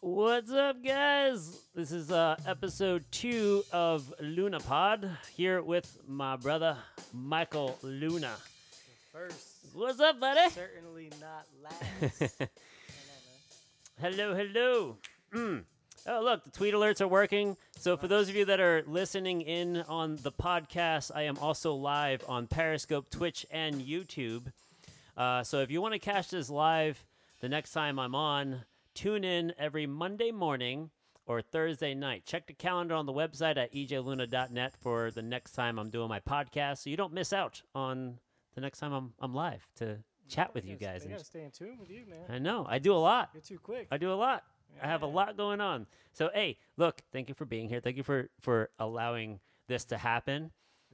What's up, guys? This is uh, episode two of Luna Pod here with my brother Michael Luna. First, What's up, buddy? certainly not last. Hello, hello. Mm. Oh, look, the tweet alerts are working. So, for those of you that are listening in on the podcast, I am also live on Periscope, Twitch, and YouTube. Uh, so, if you want to catch this live the next time I'm on, tune in every Monday morning or Thursday night. Check the calendar on the website at ejluna.net for the next time I'm doing my podcast so you don't miss out on the next time I'm, I'm live to chat with you guys. And gotta stay in tune with you, man. I know. I do a lot. You're too quick. I do a lot. I have a lot going on. So hey, look, thank you for being here. Thank you for for allowing this to happen.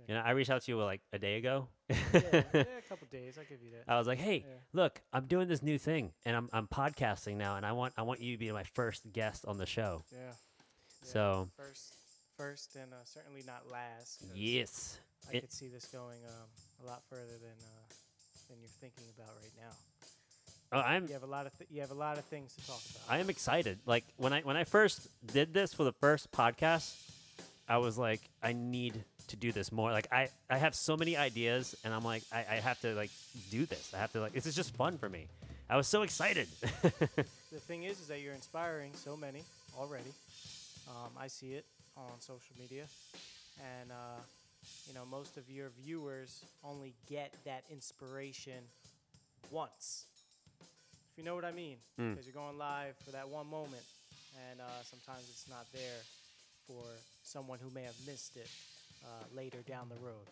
You know, I reached out to you like a day ago. yeah, yeah, a couple days. I'll give you that. I was like, "Hey, Yeah. look, I'm doing this new thing, and I'm I'm podcasting now, and I want I want you to be my first guest on the show." Yeah. yeah. So first, first, and uh, certainly not last. yes, I it- could see this going um, a lot further than uh, than you're thinking about right now. oh, I'm You have a lot of th- you have a lot of things to talk about. I am excited. Like when I when I first did this for the first podcast, I was like, I need to do this more. Like I I have so many ideas, and I'm like, I, I have to like do this. I have to like this is just fun for me. I was so excited. the thing is, is that you're inspiring so many already. Um, I see it on social media, and uh, you know most of your viewers only get that inspiration once. If you know what I mean, Mm. because you're going live for that one moment, and uh, sometimes it's not there for someone who may have missed it uh, later down the road.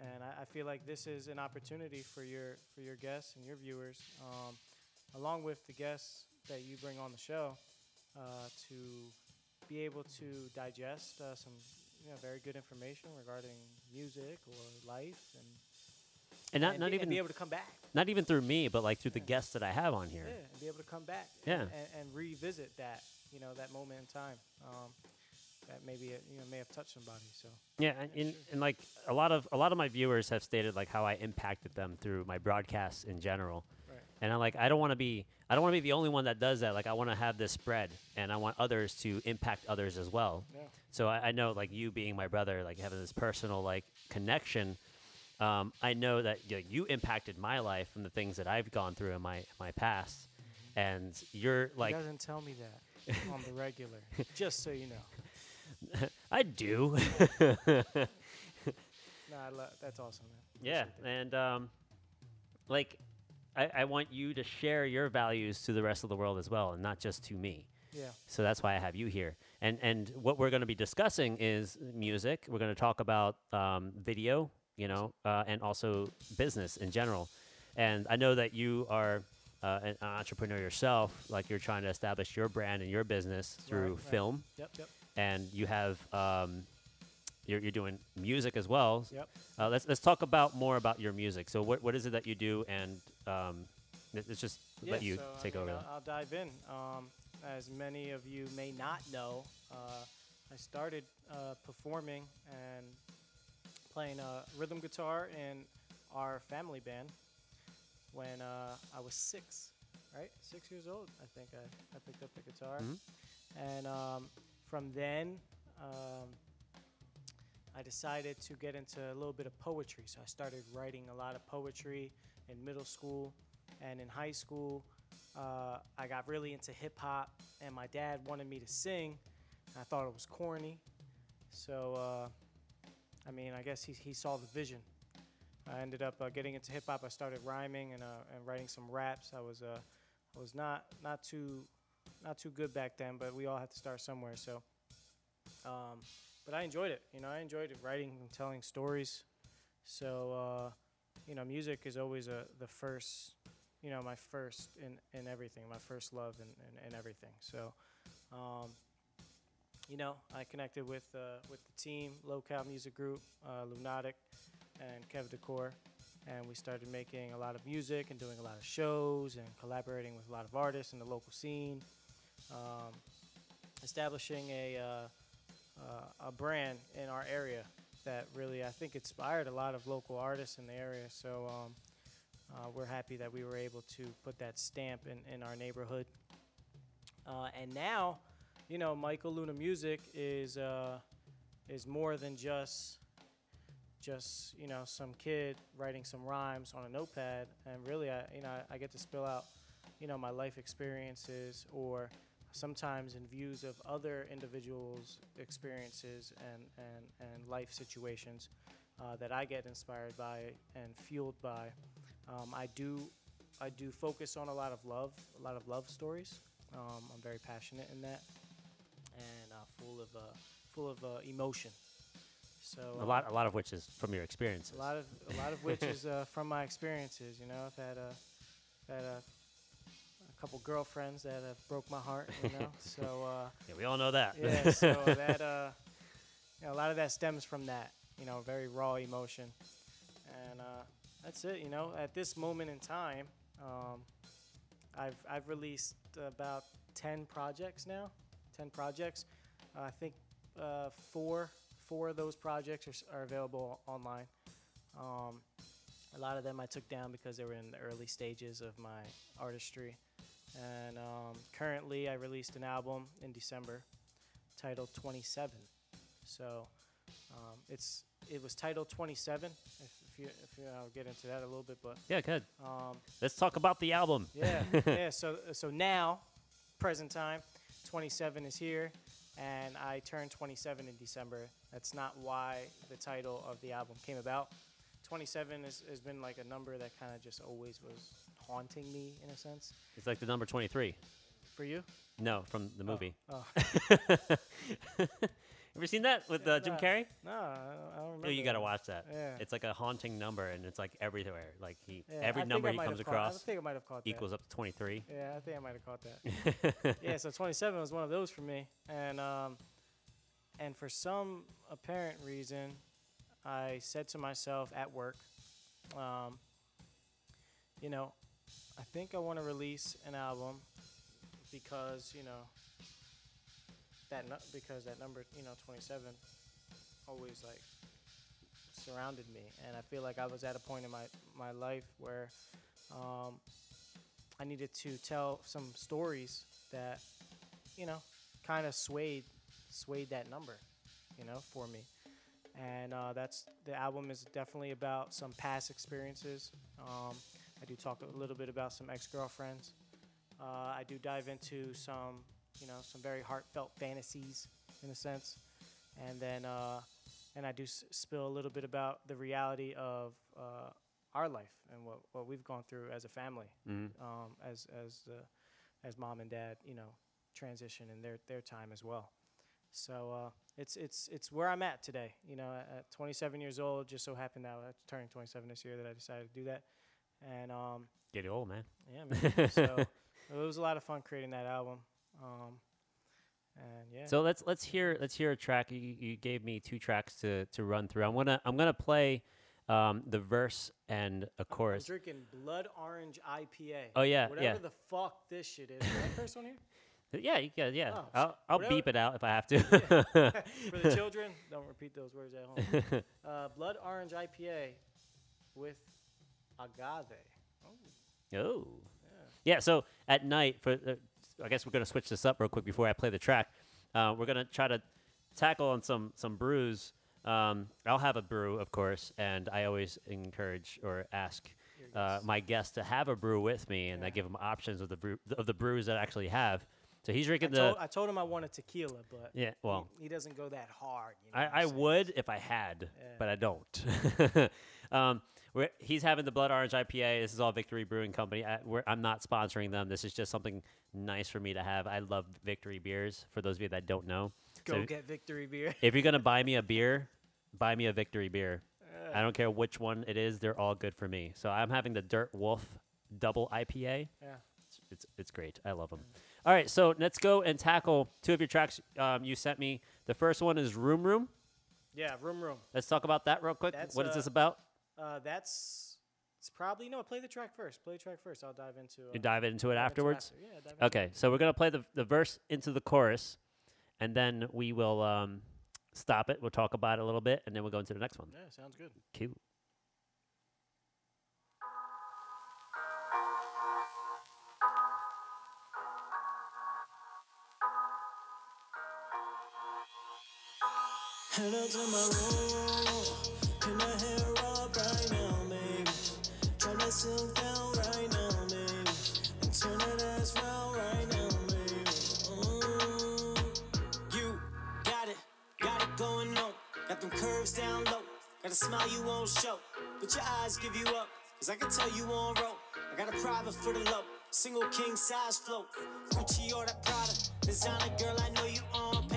And I, I feel like this is an opportunity for your for your guests and your viewers, um, along with the guests that you bring on the show, uh, to be able to digest uh, some you know, very good information regarding music or life, and, and not and not be, and even be able to come back. not even through me, but like through the Yeah. guests that I have on here. Yeah, and be able to come back. Yeah. And, and, and revisit that, you know, that moment in time. Um, that maybe it, you know may have touched somebody. So Yeah, and, and, and like a lot of a lot of my viewers have stated like how I impacted them through my broadcasts in general. Right. And I'm like, I don't want to be I don't want to be the only one that does that. Like I want to have this spread, and I want others to impact others as well. yeah, So I, I know like you being my brother, like having this personal like connection. Um, I know that you, you impacted my life from the things that I've gone through in my my past, and you're like he doesn't tell me that on the regular. just so you know. I do. No, I lo- that's awesome, man. Yeah, and um, like, I, I want you to share your values to the rest of the world as well, and not just to me. Yeah. So that's why I have you here. And and what we're going to be discussing is music. We're going to talk about um, video, you know, uh, and also business in general. And I know that you are uh, an entrepreneur yourself. Like you're trying to establish your brand and your business through right. film, Yep. Yep. And you have um, you're, you're doing music as well. Yep. Uh, let's let's talk about more about your music. So what what is it that you do, and um, let- let's just Yeah, let you so, I take mean, over. I'll. I'll dive in. Um, as many of you may not know, uh, I started uh, performing and playing uh, rhythm guitar in our family band when uh, I was six, right? Six years old, I think I, I picked up the guitar. Mhm. And um, from then, um, I decided to get into a little bit of poetry. So I started writing a lot of poetry in middle school and in high school. Uh, I got really into hip hop, and my dad wanted me to sing. I thought it was corny. So, uh, I mean, I guess he, he saw the vision. I ended up uh, getting into hip hop. I started rhyming and, uh, and writing some raps. I was uh, I was not not too not too good back then, but we all have to start somewhere. So, um, but I enjoyed it. You know, I enjoyed it, writing and telling stories. So, uh, you know, music is always a, the first, you know, my first in, in everything, my first love in, in, in everything. So, um, you know, I connected with uh, with the team, Local Music Group, uh, Lunatic, and Kev Decor, and we started making a lot of music and doing a lot of shows and collaborating with a lot of artists in the local scene, um, establishing a uh, uh, a brand in our area that really I think inspired a lot of local artists in the area. So um, uh, we're happy that we were able to put that stamp in, in our neighborhood. Uh, and now, you know, Michael Luna Music is uh, is more than just just you know some kid writing some rhymes on a notepad. And really, I you know I, I get to spill out you know my life experiences or sometimes in views of other individuals' experiences and, and, and life situations uh, that I get inspired by and fueled by. Um, I do I do focus on a lot of love, a lot of love stories. Um, I'm very passionate in that, and uh, full of uh, full of uh, emotion. So A uh, lot, a lot of which is from your experiences. a lot of a lot of which is uh, from my experiences. You know, I've had a had a, a couple girlfriends that have broke my heart. You know, so uh, Yeah, we all know that. yeah, so that uh, you know, a lot of that stems from that. You know, very raw emotion, and uh, that's it. You know, at this moment in time, um, I've I've released about ten projects now. Ten projects. Uh, I think uh, four four of those projects are, are available online. Um, a lot of them I took down because they were in the early stages of my artistry. And um, currently, I released an album in December titled 27. So um, it's it was titled 27. If, if you if you I'll get into that a little bit, but yeah, good. um, Let's talk about the album. yeah, yeah. So so now, present time, 27 is here, and I turned 27 in December. That's not why the title of the album came about. 27 has, has been like a number that kind of just always was haunting me in a sense. It's like the number 23. For you? No, from the Oh, movie. Oh, Ever seen that with uh, Jim Carrey? no, I don't, remember. Oh, you got to watch that. Yeah. It's like a haunting number, and it's like everywhere. Like he, Yeah, every I number he comes have caught- I across think I might have caught that. equals up to 23. Yeah, I think I might have caught that. yeah, so 27 was one of those for me, and um, and for some apparent reason, I said to myself at work, um, you know, I think I want to release an album because you know that nu- because that number you know 27 always like surrounded me, and I feel like I was at a point in my my life where. Um, I needed to tell some stories that, you know, kind of swayed swayed that number, you know, for me. And uh, that's the album is definitely about some past experiences. Um, I do talk a little bit about some ex-girlfriends. Uh, I do dive into some, you know, some very heartfelt fantasies in a sense, and then uh, and I do s- spill a little bit about the reality of uh, our life and what, what we've gone through as a family Mhm. um, as as the as mom and dad you know transition in their their time as well. So uh, it's it's it's where I'm at today. You know, at, at 27 years old, just so happened that I'm turning 27 this year that I decided to do that. And um, Get old, man. yeah, man. so it was a lot of fun creating that album. Um, and yeah, So let's let's hear let's hear a track. You, you gave me two tracks to, to run through. I'm gonna I'm gonna play um, the verse and a chorus. I'm drinking Blood Orange IPA. Oh, yeah, whatever yeah. the fuck this shit is. Is that first one here? Yeah, you can, yeah. Oh, I'll I'll whatever- beep it out if I have to. For the children, don't repeat those words at home. Uh, Blood Orange IPA with agave. Oh, Oh. yeah. Yeah, so at night, for the, I guess we're gonna switch this up real quick before I play the track. Uh, we're gonna try to tackle on some some brews. Um, I'll have a brew, of course, and I always encourage or ask uh, my guests to have a brew with me, and I give them options of the brew, of the brews that I actually have. So he's I drinking the. told, I told him I wanted tequila, but yeah, well, he, he doesn't go that hard. You know I, I would if I had, Yeah. but I don't. um, we're, he's having the Blood Orange IPA. This is all Victory Brewing Company. I, we're, I'm not sponsoring them. This is just something nice for me to have. I love Victory beers. For those of you that don't know, Go so- get Victory beer. if you're gonna buy me a beer, buy me a Victory beer. I don't care which one it is. They're all good for me. So I'm having the Dirt Wolf Double IPA. Yeah. It's it's, it's great. I love them. All right, so let's go and tackle two of your tracks um, you sent me. The first one is Room Room. Yeah, room room. Let's talk about that real quick. That's, what is uh, this about? Uh, that's it's probably no. Play the track first. Play the track first. I'll dive into. Uh, You dive into it dive into afterwards. after. Yeah. Dive into Okay, so we're gonna play the the verse into the chorus, and then we will um, stop it. We'll talk about it a little bit, and then we'll go into the next one. Yeah, sounds good. Cute. Head out to my room. Pin my hair up right now, baby. Try that silk down right now, baby. And turn that ass round right now, baby. Mm. You got it, got it going on. Got them curves down low. Got a smile you won't show. But your eyes give you up. Cause I can tell you on roll. I got a private for the low. Single king size float. Gucci or that Prada. Designer girl, I know you on.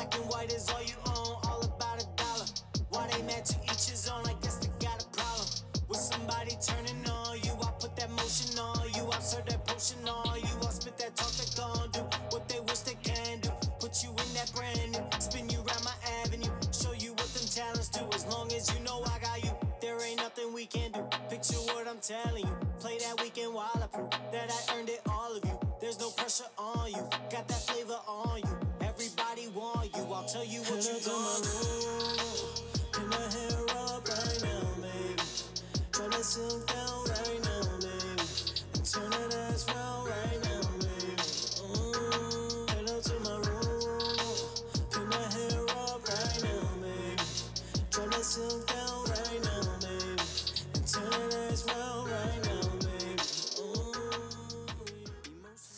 Black and white is all you own. All about a dollar. Why they mad to each his own? I guess they got a problem. With somebody turning on you. I put that motion on you. I serve that potion on you. I spit that talk that gon' do what they wish they can do. Put you in that brand new. Spin you around my avenue. Show you what them talents do. As long as you know I got you. There ain't nothing we can do. Picture what I'm telling you. Play that weekend while I prove that I earned it all of you. There's no pressure on you. Got that flavor on you. Tell you what you gon' do. Pin my hair up right now, baby. Try that silk down right now, baby. And turn that ass round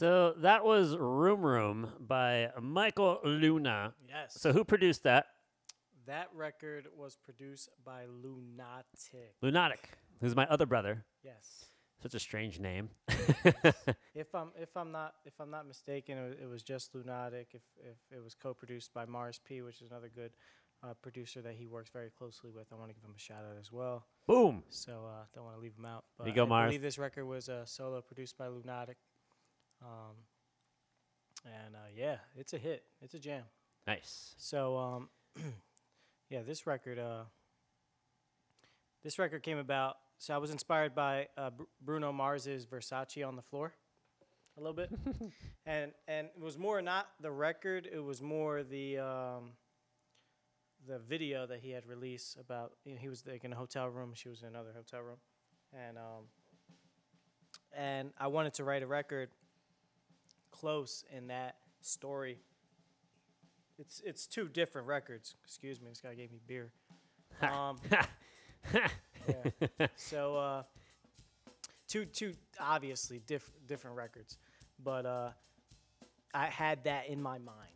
So that was Room Room by Michael Luna. Yes. So who produced that? that record was produced by Lunatic. Lunatic, who's my other brother. Yes. Such a strange name. If I'm if I'm not if I'm not mistaken, it was, it was just Lunatic. If if it was co-produced by Mars P, which is another good uh, producer that he works very closely with, I want to give him a shout out as well. Boom. So uh, don't want to leave him out. But you go, I Mars. believe this record was uh, solo produced by Lunatic. Um, and uh, yeah, it's a hit. It's a jam. Nice. So um, yeah, this record uh, this record came about. So I was inspired by uh, Br- Bruno Mars's Versace on the floor, a little bit, and and it was more not the record. It was more the um, the video that he had released about. You know, he was like in a hotel room. She was in another hotel room, and um, and I wanted to write a record close in that story. It's it's two different records. Excuse me, this guy gave me beer. Um, yeah. So uh, two two obviously diff- different records, but uh, I had that in my mind.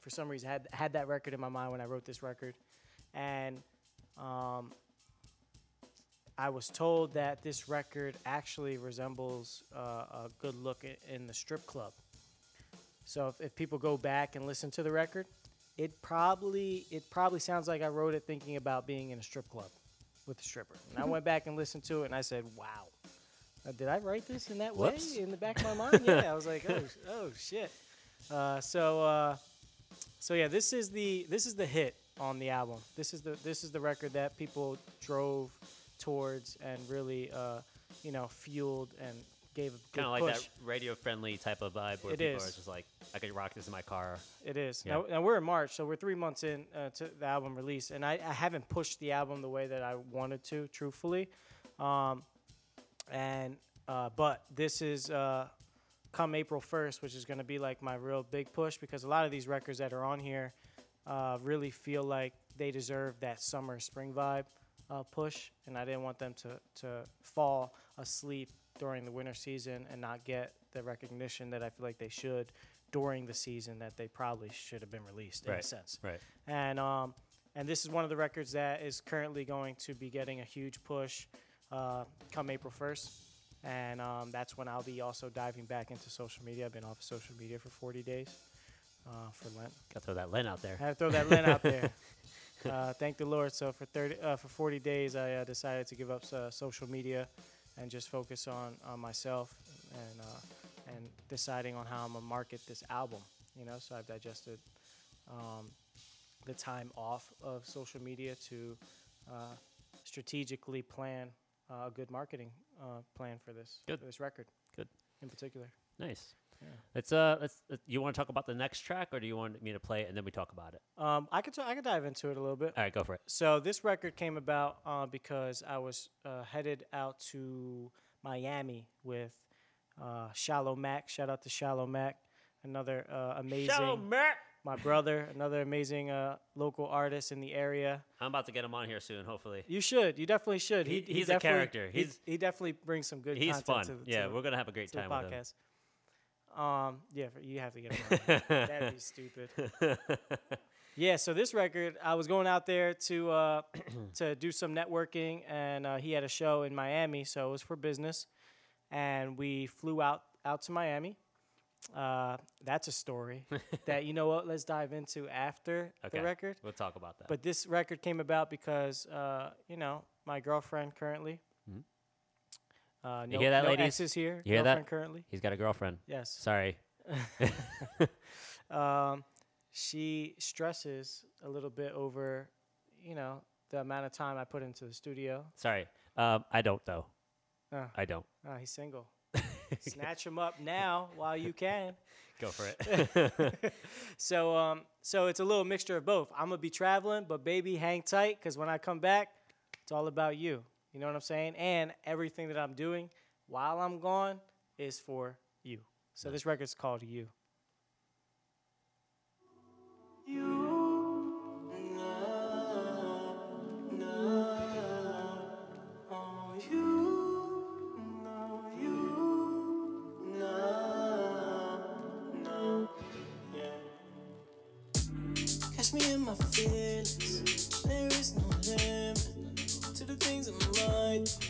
For some reason, I had had that record in my mind when I wrote this record, and um, I was told that this record actually resembles uh, a good look in the strip club. So if, if people go back and listen to the record, it probably it probably sounds like I wrote it thinking about being in a strip club with a stripper. And I went back and listened to it, and I said, "Wow, uh, did I write this in that Whoops. way in the back of my mind?" Yeah, I was like, "Oh, oh shit." Uh, so uh, so yeah, this is the this is the hit on the album. This is the this is the record that people drove towards and really uh, you know fueled and gave a Kind of like push. that radio friendly type of vibe where It people is. are just like, I could rock this in my car. It is. Yeah. Now, now we're in March, so we're three months in uh, to the album release, and I, I haven't pushed the album the way that I wanted to, truthfully. Um, and uh, but this is uh, come April first, which is going to be like my real big push because a lot of these records that are on here uh, really feel like they deserve that summer spring vibe uh, push, and I didn't want them to to fall asleep during the winter season and not get the recognition that I feel like they should during the season that they probably should have been released in a Right. sense. Right. And um, and this is one of the records that is currently going to be getting a huge push uh, come April 1st. And um, that's when I'll be also diving back into social media. I've been off of social media for 40 days uh, for Lent. Got to throw that Len out there. I had to throw that Lent out there. Uh, thank the Lord. So for 30, uh, for 40 days, I uh, decided to give up uh, social media and just focus on, on myself and uh, and deciding on how I'm gonna market this album. You know, so I've digested um, the time off of social media to uh, strategically plan uh, a good marketing uh, plan for this Good. for this record. Good. In particular. Nice. Yeah. Let's uh, let's. Uh, you want to talk about the next track, or do you want me to play it and then we talk about it? Um, I could t- I could dive into it a little bit. All right, go for it. So this record came about uh, because I was uh, headed out to Miami with uh, Shallow Mac. Shout out to Shallow Mac, another uh, amazing, Mac. my brother, another amazing uh, local artist in the area. I'm about to get him on here soon. Hopefully, You should. You definitely should. He- he he's a definitely- character. he- He's- he, definitely brings some good. he's content fun. To, the- yeah, to, we're gonna have a great to the time with him. podcast. Um, yeah, for- you have to get. That'd be stupid. Yeah, so this record, I was going out there to uh, to do some networking, and uh, he had a show in Miami, so it was for business, and we flew out out to Miami. Uh, that's a story that you know what. Let's dive into after okay, the record. We'll talk about that. But this record came about because uh, you know my girlfriend currently. Uh, You hear that, no ladies? X's here. You hear that? currently. He's got a girlfriend. Yes. Sorry. um, she stresses a little bit over, you know, the amount of time I put into the studio. Sorry. Um, I don't though. Oh. I don't. Ah, he's single. Snatch him up now while you can. Go for it. So, um, so it's a little mixture of both. I'm gonna be traveling, but baby, hang tight, cause when I come back, it's all about you. You know what I'm saying? And everything that I'm doing while I'm gone is for you. So this record's called You. Catch me in my feelings. The things in my I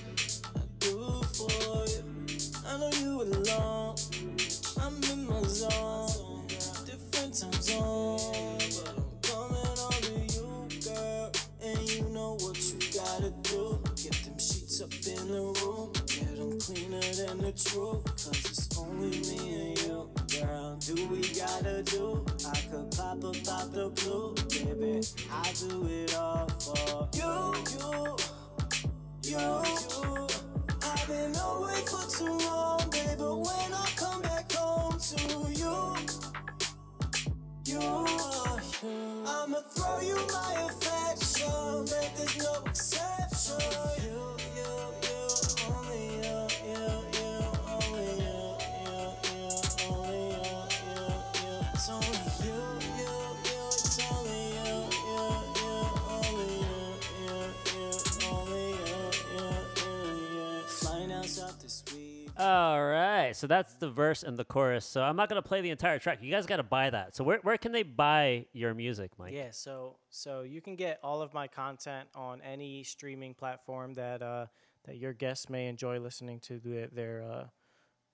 All right. So that's the verse and the chorus. So I'm not gonna play the entire track. You guys got to buy that. So where where can they buy your music, Mike? Yeah, so so you can get all of my content on any streaming platform that uh, that your guests may enjoy listening to their their, uh,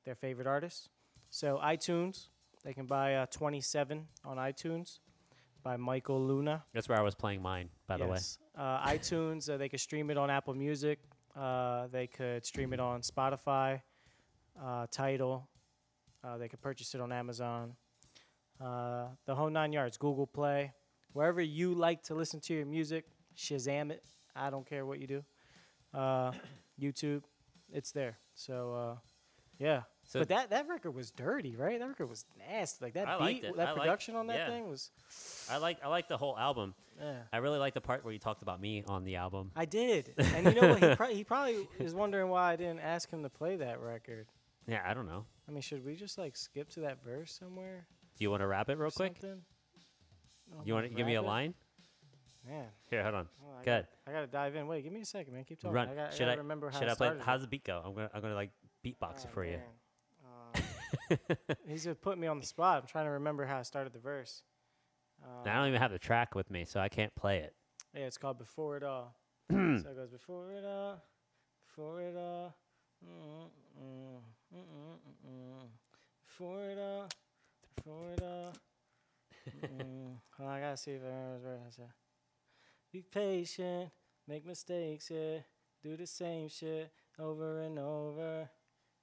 their favorite artists. So iTunes, they can buy uh, 27 on iTunes by Michael Luna. That's where I was playing mine, by the way. Yes. Uh, iTunes, uh, they could stream it on Apple Music. Uh, they could stream it on Spotify, uh, Tidal. Uh, they could purchase it on Amazon. Uh, the whole nine yards, Google Play, wherever you like to listen to your music, Shazam it. I don't care what you do. Uh, YouTube, it's there. So uh, yeah. So- but that, that record was dirty, right? That record was nasty. Like that I beat, liked that I liked- production on that yeah. thing was. I like I like the whole album. Yeah. I really like the part where you talked about me on the album. I did, and you know what? He, pro- he probably is wondering why I didn't ask him to play that record. Yeah, I don't know. I mean, should we just like skip to that verse somewhere? Do you want to rap it real quick? something? Oh, You want to give me a line? Man, Here, hold on. well, I Go ahead. gotta- I gotta dive in. Wait, give me a second, man. Keep talking. Run. I gotta, should I I gotta remember how should it I play? started. How's the beat go? I'm gonna I'm gonna like beatbox it Oh, for you. Uh, he's gonna put me on the spot. I'm trying to remember how I started the verse. I don't even have the track with me, so I can't play it. yeah, it's called Before It All. so it goes Before It All, Before It All, mm, mm, mm, mm, I gotta see if I remember the. I said, Be patient, make mistakes, yeah. Do the same shit over and over.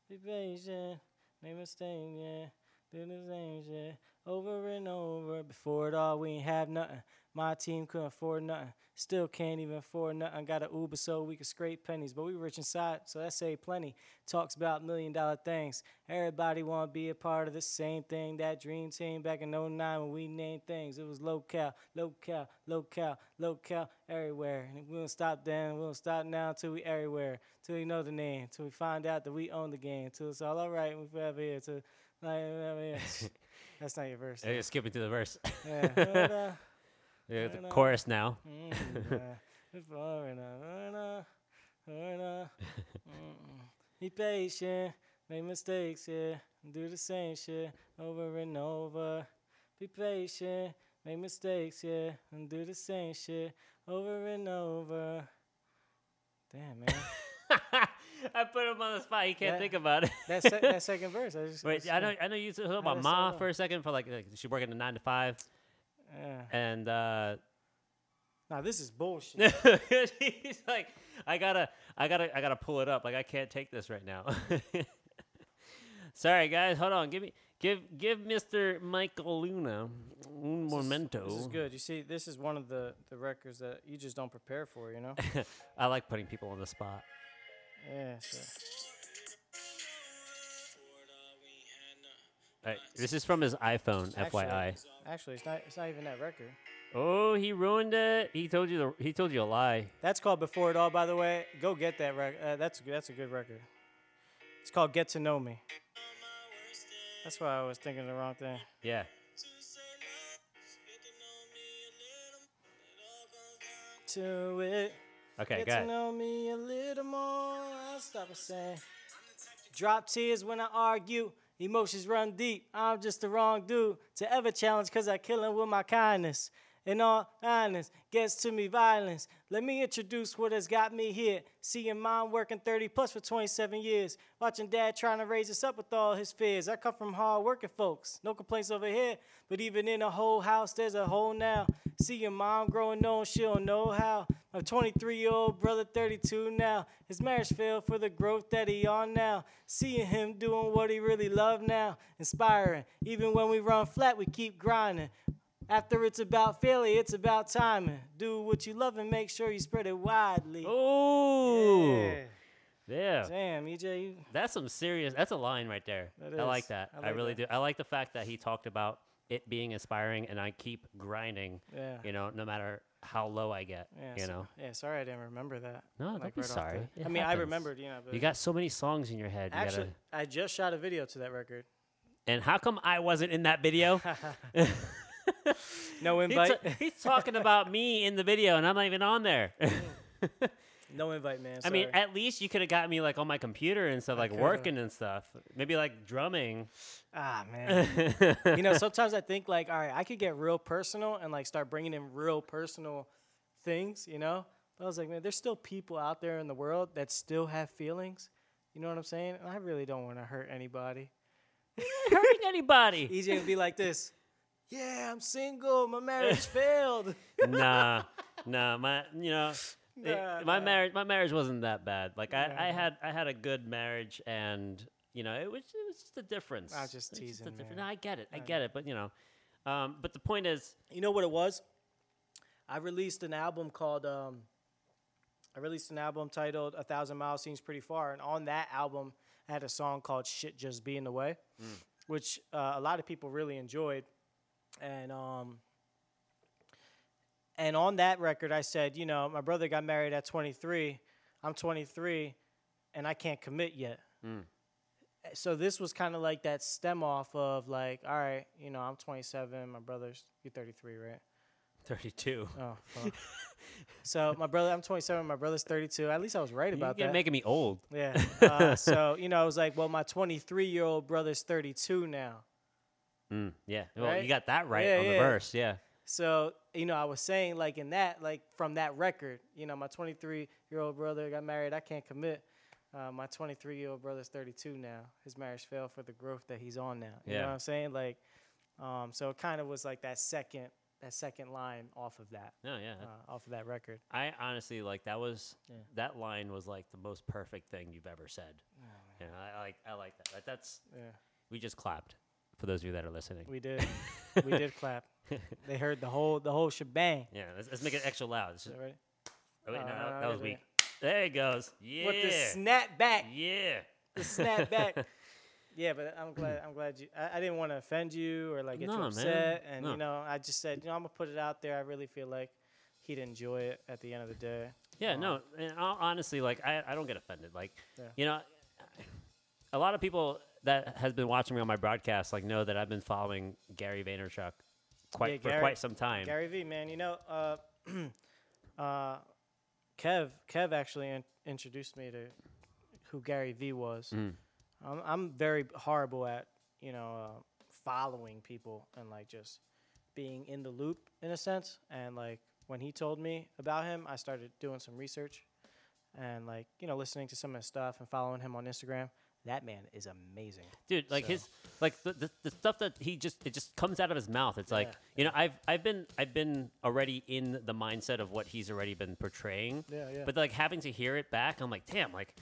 Be patient, make mistakes, yeah. Do the same shit over and over. Before it all, we ain't have nothing. My team couldn't afford nothing. Still can't even afford nothing. Got an Uber so we could scrape pennies, but we rich inside, so that say plenty. Talks about million dollar things. Everybody want to be a part of the same thing. That dream team back in 09 when we named things. It was low cal, low cal, low cal, low cal everywhere. And we won't stop then, we won't stop now till we everywhere. Till we know the name, till we find out that we own the game. Till it's all alright, we forever here. Till like, forever here. That's not your verse. Hey, skipping to the verse. Yeah. Uh, yeah, the chorus now. mm, Be patient, make mistakes, yeah. Do the same shit over and over. Be patient, make mistakes, yeah. And do the same shit over and over. Damn, man. I put him on the spot. He can't That- think about it. that, that second verse. I just, Wait, I know. I know you talked about Ma for a second for like, like she working a nine to five, Yeah. and uh, Nah, this is bullshit. he's like, I gotta, I gotta, I gotta pull it up. Like I can't take this right now. Sorry, guys. Hold on. Give me, give, give Mr. Michael Luna un This is- momento. This is good. You see, this is one of the, the records that you just don't prepare for, you know? I like putting people on the spot. yeah, so. Alright, this is from his iPhone, Actually- FYI. Actually, it's not. It's not even that record. Oh, he ruined it. He told you the. He told you a lie. That's called Before It All, by the way. Go get that record. Uh, that's a good- that's a good record. It's called Get to Know Me. That's why I was thinking the wrong thing. Yeah. To it. Okay, Get go to ahead. know me a little more. I'll stop and say. Drop tears when I argue. Emotions run deep. I'm just the wrong dude to ever challenge because I kill him with my kindness. In all honest, gets to me violence. Let me introduce what has got me here. Seeing mom working 30 plus for 27 years. Watching dad trying to raise us up with all his fears. I come from hard working folks. No complaints over here. But even in a whole house, there's a hole now. Seeing mom growing on, she don't know how. My 23 year old brother, 32 now. His marriage failed for the growth that he on now. Seeing him doing what he really love now. Inspiring. Even when we run flat, we keep grinding. After it's about failure, it's about timing. Do what you love and make sure you spread it widely. Oh, Yeah. yeah. Damn, EJ, you, That's some serious. That's a line right there. I like that. I I, really that. do. I like the fact that he talked about it being inspiring, and I keep grinding. yeah. You know, no matter how low I get. Yeah, you so- know. Yeah, sorry I didn't remember that. No, like, don't be right sorry. I mean, I happens. remembered, you know. You got so many songs in your head. You actually, gotta, I just shot a video to that record. and how come I wasn't in that video? No He invite. ta- he's talking about me in the video, and I'm not even on there. no invite, man. I mean, at least you could have got me like on my computer and stuff, like coulda. working and stuff. Maybe like drumming. ah, man. you know, sometimes I think like, all right, I could get real personal and like start bringing in real personal things. You know, but I was like, man, there's still people out there in the world that still have feelings. You know what I'm saying? And I really don't want to hurt anybody. hurting anybody. EJ would be like this. Yeah, I'm single. My marriage failed. nah, nah, my you know, it- Nah, my nah. marriage my marriage wasn't that bad. Like I, I had I had a good marriage, and you know it was it was just a difference. I was just teasing, difference. man. No, I get it, I I get it. But you know, um, but the point is, You know what it was? I released an album called um, I released an album titled A Thousand Miles Seems Pretty Far, and on that album I had a song called Shit Just Be in the Way, which uh, a lot of people really enjoyed. And um and on that record I said, you know, my brother got married at 23. I'm 23 and I can't commit yet. Mm. So this was kind of like that stem off of like, all right, you know, I'm 27, my brother's you're 33, right? 32. Oh, well. so my brother, I'm 27. My brother's 32. At least I was right about get that. making me old. yeah. Uh, so you know, I was like, well, my 23 year old brother's 32 now. Mm, yeah. Well, Right? you got that right Yeah, on the yeah. verse. Yeah. So you know, I was saying like in that, like from that record, you know, my 23 year old brother got married. I can't commit. Uh, my 23 year old brother's 32 now. His marriage failed for the growth that he's on now. You Yeah. know what I'm saying? Like, um, so it kind of was like that second, that second line off of that, No, yeah. uh, off of that record. I honestly like that was Yeah. that line was like the most perfect thing you've ever said. Yeah, I, I like I like that. Like, that's Yeah. we just clapped for those of you that are listening. We did. we did clap. They heard the whole the whole shebang. Yeah, let's, let's make it extra loud. Is that right? oh, wait, no, Uh, no, that was weak. There it goes. Yeah. With the snap back. yeah. The snap back. Yeah, but I'm glad. I'm glad you. I, I didn't want to offend you or like get No, you man. upset, and No. you know, I just said, you know, I'm gonna put it out there. I really feel like he'd enjoy it at the end of the day. Yeah, Um, no, and hon- honestly, like I, I don't get offended. Like, Yeah. you know, a lot of people that has been watching me on my broadcast like know that I've been following Gary Vaynerchuk quite Yeah, for Gary- quite some time. Gary V, man, you know, uh, uh, Kev, Kev actually in- introduced me to who Gary V was. Mm. I'm, I'm very horrible at, you know, uh, following people and like just being in the loop in a sense. And like when he told me about him, I started doing some research and like you know listening to some of his stuff and following him on Instagram. That man is amazing. dude like So- his like the, the the stuff that he just it just comes out of his mouth it's like Yeah. you know i've i've been i've been already in the mindset of what he's already been portraying Yeah, yeah. but like having to hear it back i'm like damn like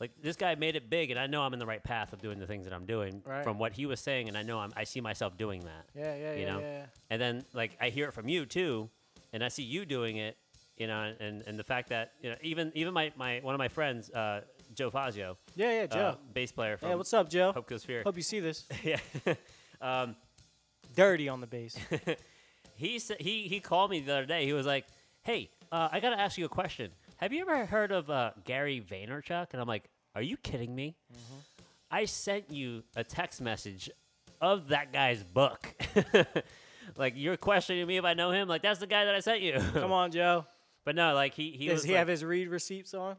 like this guy made it big and i know i'm in the right path of doing the things that i'm doing Right. from what he was saying and i know I'm, i see myself doing that Yeah, yeah, yeah. you yeah, know yeah, yeah. and then like i hear it from you too and i see you doing it you know and and the fact that you know even even my my one of my friends uh joe fazio Yeah, yeah, uh, Joe. bass player from hey, what's up, Joe? hope goes fear Hope you see this. yeah um Dirty on the bass. he said he he called me the other day. He was like, "Hey, uh, I gotta ask you a question. Have you ever heard of uh, Gary Vaynerchuk?" And I'm like, "Are you kidding me? I sent you a text message of that guy's book. like you're questioning me if I know him. Like that's the guy that I sent you. Come on, Joe. But no, like he he Does he like- have his read receipts on?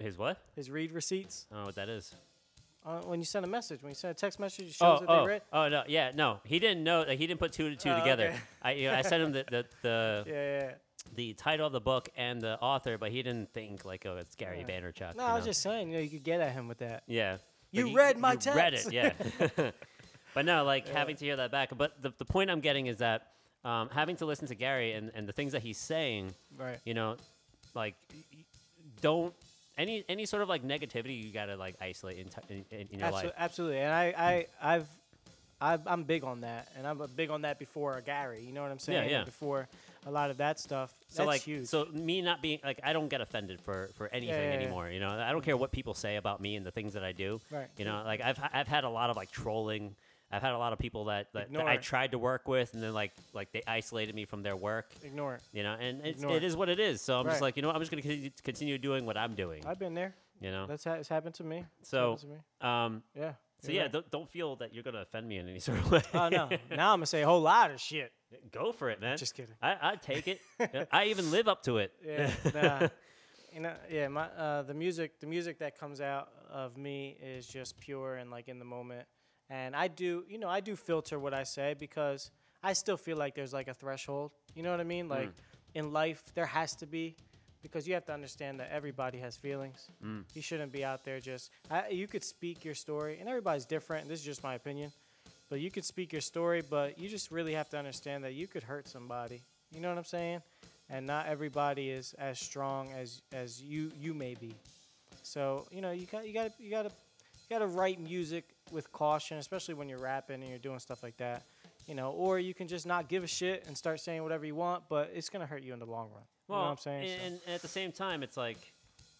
His what? His read receipts? I don't know what that is. Uh, when you send a message, when you send a text message, it shows Oh, that oh, they read. oh no, yeah, no, he didn't know. Like, he didn't put two to two Oh, together. okay. I you know, I sent him the the, the Yeah, yeah. yeah. the title of the book and the author, but he didn't think like, oh, it's Gary Yeah. Vaynerchuk. No, you I was just saying, you know, you could get at him with that. yeah. You Like, read my you Read text. it, yeah. but no, like having to hear that back. But the the point I'm getting is that um, having to listen to Gary and and the things that he's saying, Right. you know, like don't. Any, any sort of like negativity you gotta like isolate in, t- in, in, your Absolutely, life. absolutely. And I, I, I've, I've, I'm big on that, and I'm big on that before Gary. You know what I'm saying? yeah. And Before a lot of that stuff. So That's like, huge. so me not being like, I don't get offended for for anything yeah, yeah. anymore. You know, I don't care what people say about me and the things that I do. Right. You know, like I've I've had a lot of like trolling. I've had a lot of people that, that, that I tried to work with, and then like like they isolated me from their work. Ignore it. You know, and it's, Ignore it is what it is. So I'm just like, you know, what, I'm just gonna continue, continue doing what I'm doing. I've been there. You know. That's ha- it's happened to me. So to me. um. yeah. So yeah, right. don't, don't feel that you're gonna offend me in any sort of way. oh no. Now I'm gonna say a whole lot of shit. Go for it, man. Just kidding. I I take it. I even live up to it. Yeah. Nah. You know, yeah, my uh, the music, the music that comes out of me is just pure and like in the moment. And I do, you know, I do filter what I say because I still feel like there's like a threshold. You know what I mean? Mm. Like in life, there has to be because you have to understand that everybody has feelings. Mm. You shouldn't be out there just. I, you could speak your story, and everybody's different. This is just my opinion, but you could speak your story, but you just really have to understand that you could hurt somebody. You know what I'm saying? And not everybody is as strong as as you you may be. So you know you got you got you got to you got to write music with caution, especially when you're rapping and you're doing stuff like that. You know, or you can just not give a shit and start saying whatever you want, but it's gonna hurt you in the long run. you know what I'm saying? So- And, and at the same time, it's like,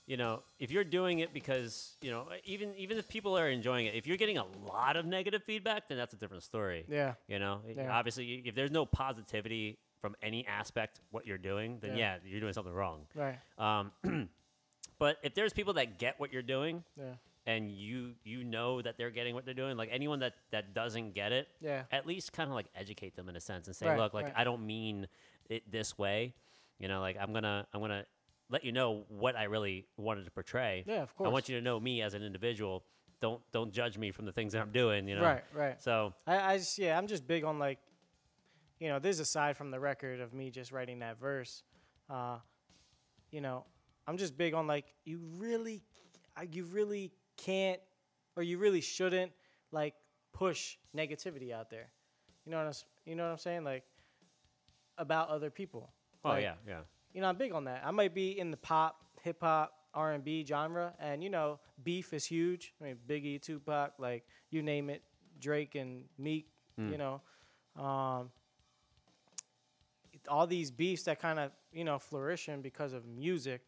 you know, if you're doing it because you know, even even if people are enjoying it, if you're getting a lot of negative feedback, then that's a different story. yeah, You know, Yeah. obviously, if there's no positivity from any aspect what you're doing, then yeah, Yeah. you're doing something wrong. right. Um, but if there's people that get what you're doing Yeah, and you you know that they're getting what they're doing, like anyone that that doesn't get it, yeah, at least kind of like educate them in a sense and say, Right, look, like right. I don't mean it this way. You know, like I'm gonna I'm gonna let you know what I really wanted to portray. yeah. Of I course. want you to know me as an individual. Don't don't judge me from the things that I'm doing. You know. Right, right. So I, I just yeah, I'm just big on like, you know, this is aside from the record of me just writing that verse, uh, you know, I'm just big on like you really, you really can't, or you really shouldn't like push negativity out there. You know what I'm, you know what I'm saying? Like about other people. oh Like, yeah yeah you know, I'm big on that. I might be in the pop, hip hop, R and B genre, and you know, beef is huge. I mean, Biggie, Tupac, like you name it, Drake and Meek. You know, um, all these beefs that kind of you know flourishing because of music.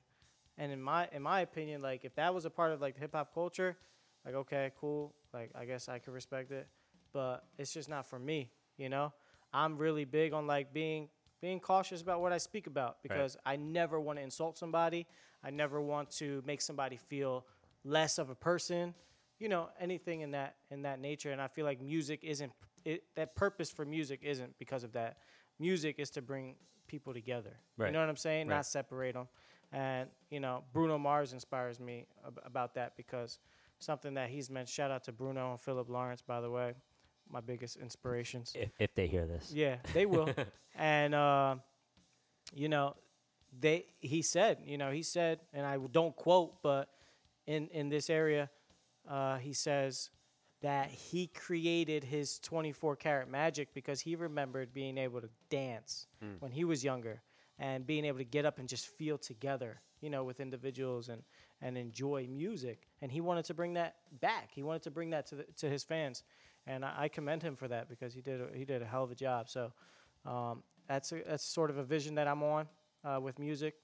And in my in my opinion, like if that was a part of like hip hop culture, like okay, cool, like I guess I could respect it, but it's just not for me. You know, I'm really big on like being being cautious about what I speak about because I never want to insult somebody. I never want to make somebody feel less of a person. you know anything in that in that nature. And I feel like music isn't it, that purpose for music isn't because of that. Music is to bring people together. Right. You know what I'm saying? Right. Not separate them. And you know, Bruno Mars inspires me ab- about that because something that he's meant. Shout out to Bruno and Philip Lawrence, by the way, my biggest inspirations. If, if they hear this. Yeah, they will. and uh, you know, they he said, you know, he said, and I don't quote, but in in this area, uh, he says that he created his 24 karat magic because he remembered being able to dance when he was younger and being able to get up and just feel together, you know, with individuals and and enjoy music. And he wanted to bring that back. He wanted to bring that to the, to his fans, and I, I commend him for that because he did a, he did a hell of a job. So um, that's a, that's sort of a vision that I'm on uh, with music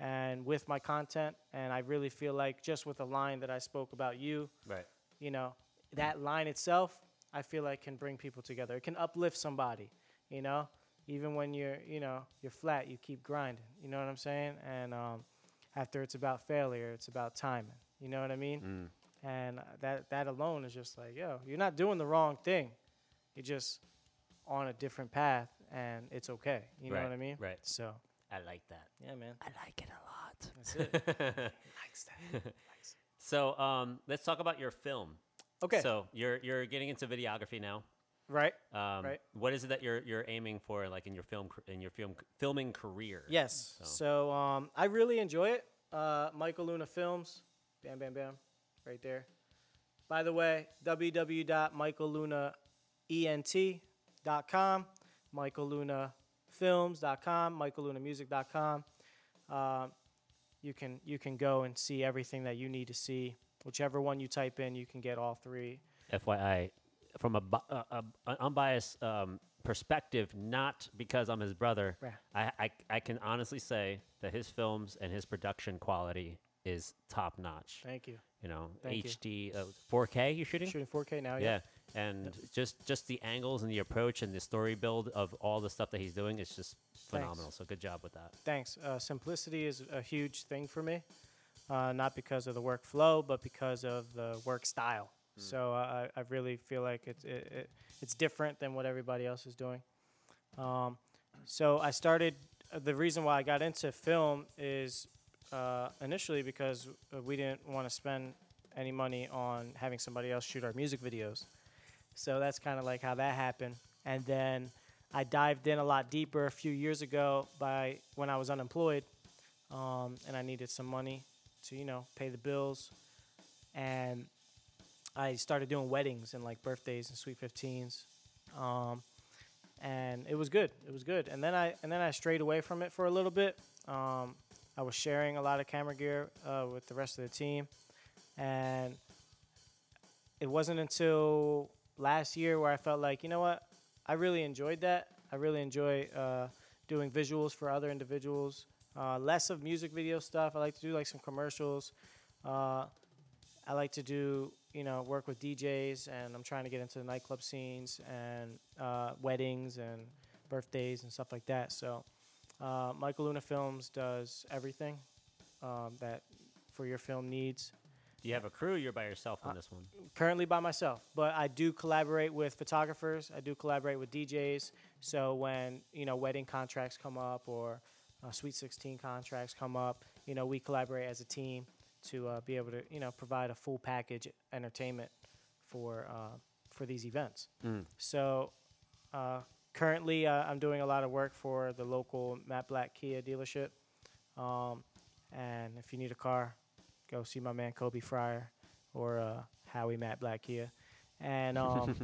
and with my content. And I really feel like just with a line that I spoke about you, Right. you know, that line itself, I feel like can bring people together. It can uplift somebody, you know. Even when you're, you know, you're flat, you keep grinding. You know what I'm saying? And um, after it's about failure, it's about timing. You know what I mean? Mm. And uh, that that alone is just like, yo, you're not doing the wrong thing. You're just on a different path, and it's okay. You know what I mean? right. So I like that. yeah, man. I like it a lot. That's it. Likes that. so um, let's talk about your film. Okay. So you're you're getting into videography now. Right. Um, Right. What is it that you're you're aiming for, like in your film in your film filming career? Yes. So- So, um, I really enjoy it. Uh, Michael Luna Films. Bam, bam, bam. Right there. By the way, www.michaellunaent.com, michaellunafilms.com, michaellunamusic.com. Um, you can you can go and see everything that you need to see. Whichever one you type in, you can get all three. FYI, from a, uh, uh, an unbiased um, perspective, not because I'm his brother, Right. I, I I can honestly say that his films and his production quality is top notch. Thank you. You know, Thank you. HD, uh, 4K. You're shooting? Shooting 4K now. Yeah, yeah. and just just the angles and the approach and the story build of all the stuff that he's doing is just phenomenal. So good job with that. Thanks. Uh, simplicity is a huge thing for me, uh, not because of the workflow, but because of the work style. So I, I really feel like it's it, it, it's different than what everybody else is doing. Um, so I started. Uh, the reason why I got into film is uh, initially because uh, we didn't want to spend any money on having somebody else shoot our music videos. So that's kind of like how that happened. And then I dived in a lot deeper a few years ago by when I was unemployed, um, and I needed some money to you know pay the bills, and I started doing weddings and like birthdays and sweet 15s, um, and it was good. It was good. And then I and then I strayed away from it for a little bit. Um, I was sharing a lot of camera gear uh, with the rest of the team, and it wasn't until last year where I felt like, you know what, I really enjoyed that. I really enjoy uh, doing visuals for other individuals. Uh, less of music video stuff. I like to do like some commercials. Uh, I like to do, you know, work with DJs, and I'm trying to get into the nightclub scenes and uh, weddings and birthdays and stuff like that. So, uh, Michael Luna Films does everything um, that for your film needs Do you have a crew? You're by yourself Uh, on this one. currently by myself, but I do collaborate with photographers. I do collaborate with DJs. So when you know wedding contracts come up or uh, Sweet 16 contracts come up, you know we collaborate as a team to uh, be able to you know provide a full package entertainment for uh, for these events. Mm. So uh, currently, uh, I'm doing a lot of work for the local Matt Blatt Kia dealership. Um, and if you need a car, go see my man Kobe Fryer or uh, Howie Matt Blatt Kia. And um,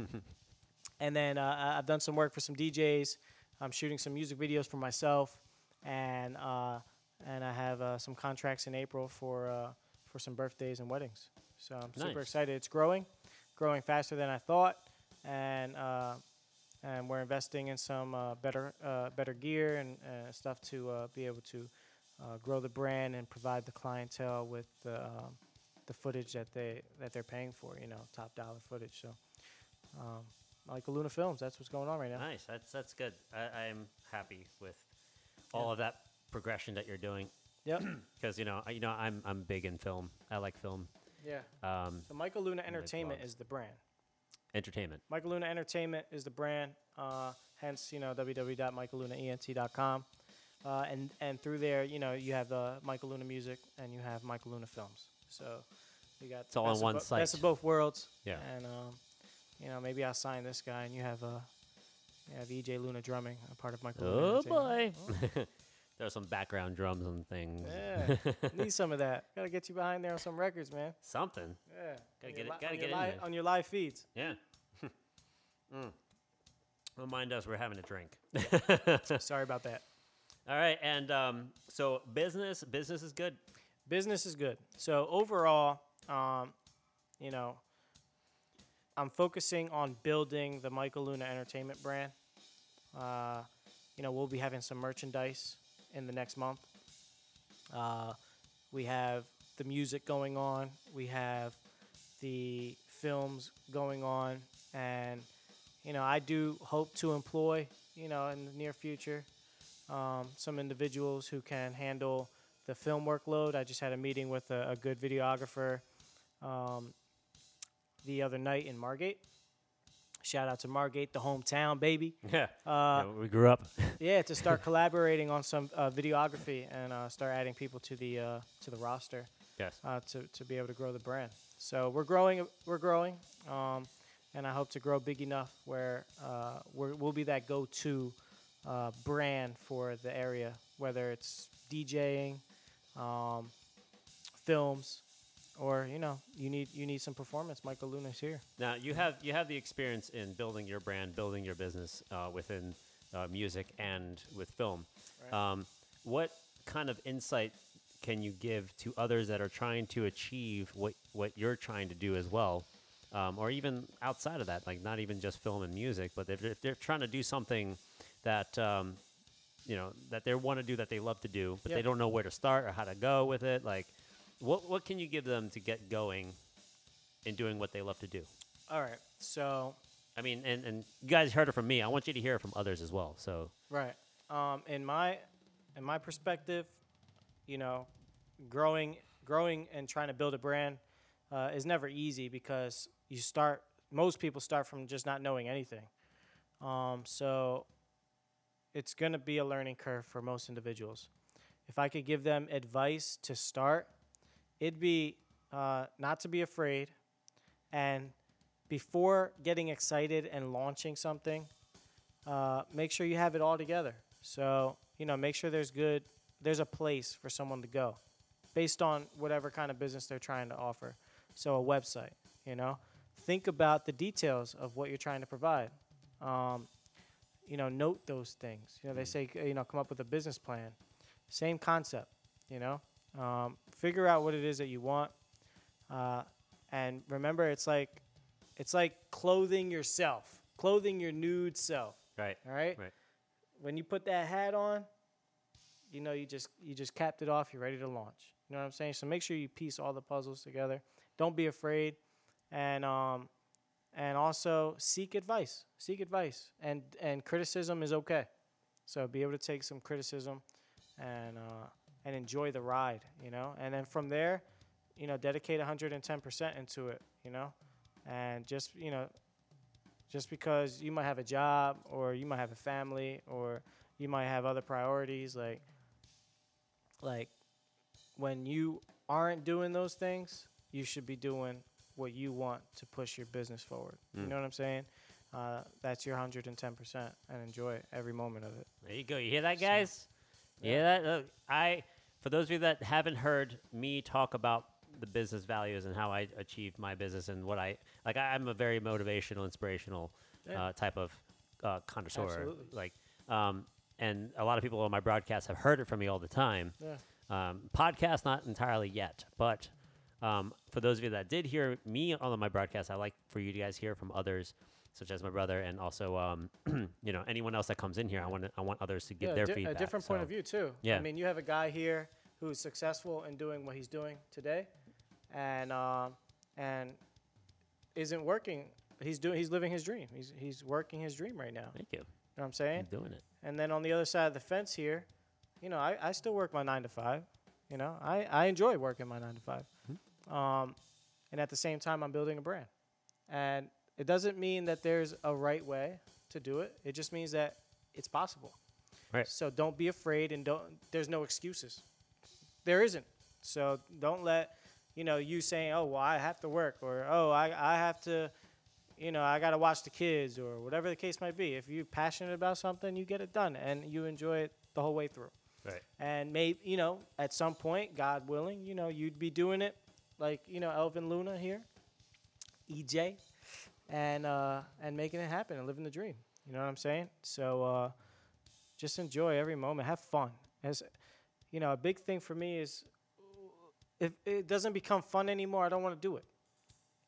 and then uh, I- I've done some work for some DJs. I'm shooting some music videos for myself, and uh, and I have uh, some contracts in April for uh, for some birthdays and weddings. So I'm super excited. It's growing, growing faster than I thought, and uh, and we're investing in some uh, better uh, better gear and uh, stuff to uh, be able to uh, grow the brand and provide the clientele with the um, the footage that they that they're paying for. You know, top dollar footage. So, um, like Luna Films, that's what's going on right now. Nice. That's that's good. I, I'm happy with all of that progression that you're doing Yep. because you know I- you know I'm I'm big in film. I like film, Yeah. Um, So Michael Luna Entertainment vlogs. is the brand. entertainment. Michael Luna Entertainment is the brand. Uh, hence, you know, www.michaellunaent.com. Uh, and and through there, you know, you have the Michael Luna music and you have Michael Luna films. So you got It's all on one bo- Best of both worlds. Yeah. And um, you know, maybe I'll sign this guy, and you have uh, you have EJ Luna drumming, a part of Michael. Luna Oh Entertainment. boy. There's some background drums and things. Yeah, need some of that. Gotta get you behind there on some records, man. Something. Yeah, Gotta get it- li- gotta get your in li- there. on your live feeds. Yeah. mm. Remind us we're having a drink. Sorry about that. All right, and um, so business, business is good. business is good. So overall, um, you know, I'm focusing on building the Michael Luna Entertainment brand. Uh, you know, we'll be having some merchandise in the next month. Uh, we have the music going on. We have the films going on, and you know, I do hope to employ, you know, in the near future, um, some individuals who can handle the film workload. I just had a meeting with a, a good videographer um, the other night in Margate. Shout out to Margate, the hometown baby. Yeah. Uh, Yeah, we grew up. yeah, to start collaborating on some uh, videography and uh, start adding people to the uh, to the roster yes. uh, to to be able to grow the brand. So we're growing. We're growing, um, and I hope to grow big enough where uh, we're, we'll be that go-to uh, brand for the area, whether it's DJing, um, films, or you know, you need you need some performance. Michael Luna's here. Now you have you have the experience in building your brand, building your business uh, within uh, music and with film. Right. Um, what kind of insight can you give to others that are trying to achieve what what you're trying to do as well, um, or even outside of that, like not even just film and music, but if, if they're trying to do something that um, you know that they want to do that they love to do, but Yeah. they don't know where to start or how to go with it, like. What, what can you give them to get going in doing what they love to do? All right. So I mean, and, and you guys heard it from me. I want you to hear it from others as well. So, Right. Um, in my in my perspective, you know, growing growing and trying to build a brand uh, is never easy because you start. Most people start from just not knowing anything. Um, so it's going to be a learning curve for most individuals. If I could give them advice to start, it'd be uh, not to be afraid, and before getting excited and launching something, uh, make sure you have it all together. So you know, make sure there's good, there's a place for someone to go, based on whatever kind of business they're trying to offer. So a website, you know, think about the details of what you're trying to provide. Um, you know, note those things. You know, they say you know, come up with a business plan. Same concept. You know, um, figure out what it is that you want, uh, and remember, it's like, it's like clothing yourself, clothing your nude self. right. All right. Right. When you put that hat on, you know you just you just capped it off. You're ready to launch. You know what I'm saying? So make sure you piece all the puzzles together. Don't be afraid, and um, and also seek advice. Seek advice, and and criticism is okay. So be able to take some criticism, and uh, and enjoy the ride. You know, and then from there, you know, dedicate 110% into it. You know, and just you know just because you might have a job or you might have a family or you might have other priorities like like when you aren't doing those things you should be doing what you want to push your business forward you Mm. know what i'm saying uh, that's your 110% and enjoy every moment of it There you go. You hear that, So- You hear that? Look, I, for those of you that haven't heard me talk about the business values and how I achieved my business and what I like, I, I'm a very motivational, inspirational Yeah. uh, type of uh, connoisseur. Absolutely. Like, um, and a lot of people on my broadcast have heard it from me all the time. yeah Um, podcast, not entirely yet, but um, for those of you that did hear me on my broadcast, I like for you guys to hear from others, such as my brother, and also um, you know anyone else that comes in here. I want I want others to give yeah, their di- feedback. a different point of view too Yeah. i mean you have a guy here who's successful in doing what he's doing today and um, and isn't working he's doing he's living his dream he's he's working his dream right now Thank you. You know what I'm saying? I'm doing it. And then on the other side of the fence here, you know, I, I still work my nine to five. You know, I, I enjoy working my nine to 5 Um, and at the same time, I'm building a brand. And it doesn't mean that there's a right way to do it. It just means that it's possible. Right. So don't be afraid, and don't. There's no excuses. There isn't. So don't let you know you saying, "Oh, well, I have to work," or "Oh, I I have to." You know, I got to watch the kids, or whatever the case might be. If you're passionate about something, you get it done, and you enjoy it the whole way through Right. and maybe you know at some point god willing you know you'd be doing it like you know elvin luna here ej and uh and making it happen and living the dream you know what i'm saying so uh just enjoy every moment have fun as you know a big thing for me is if it doesn't become fun anymore i don't want to do it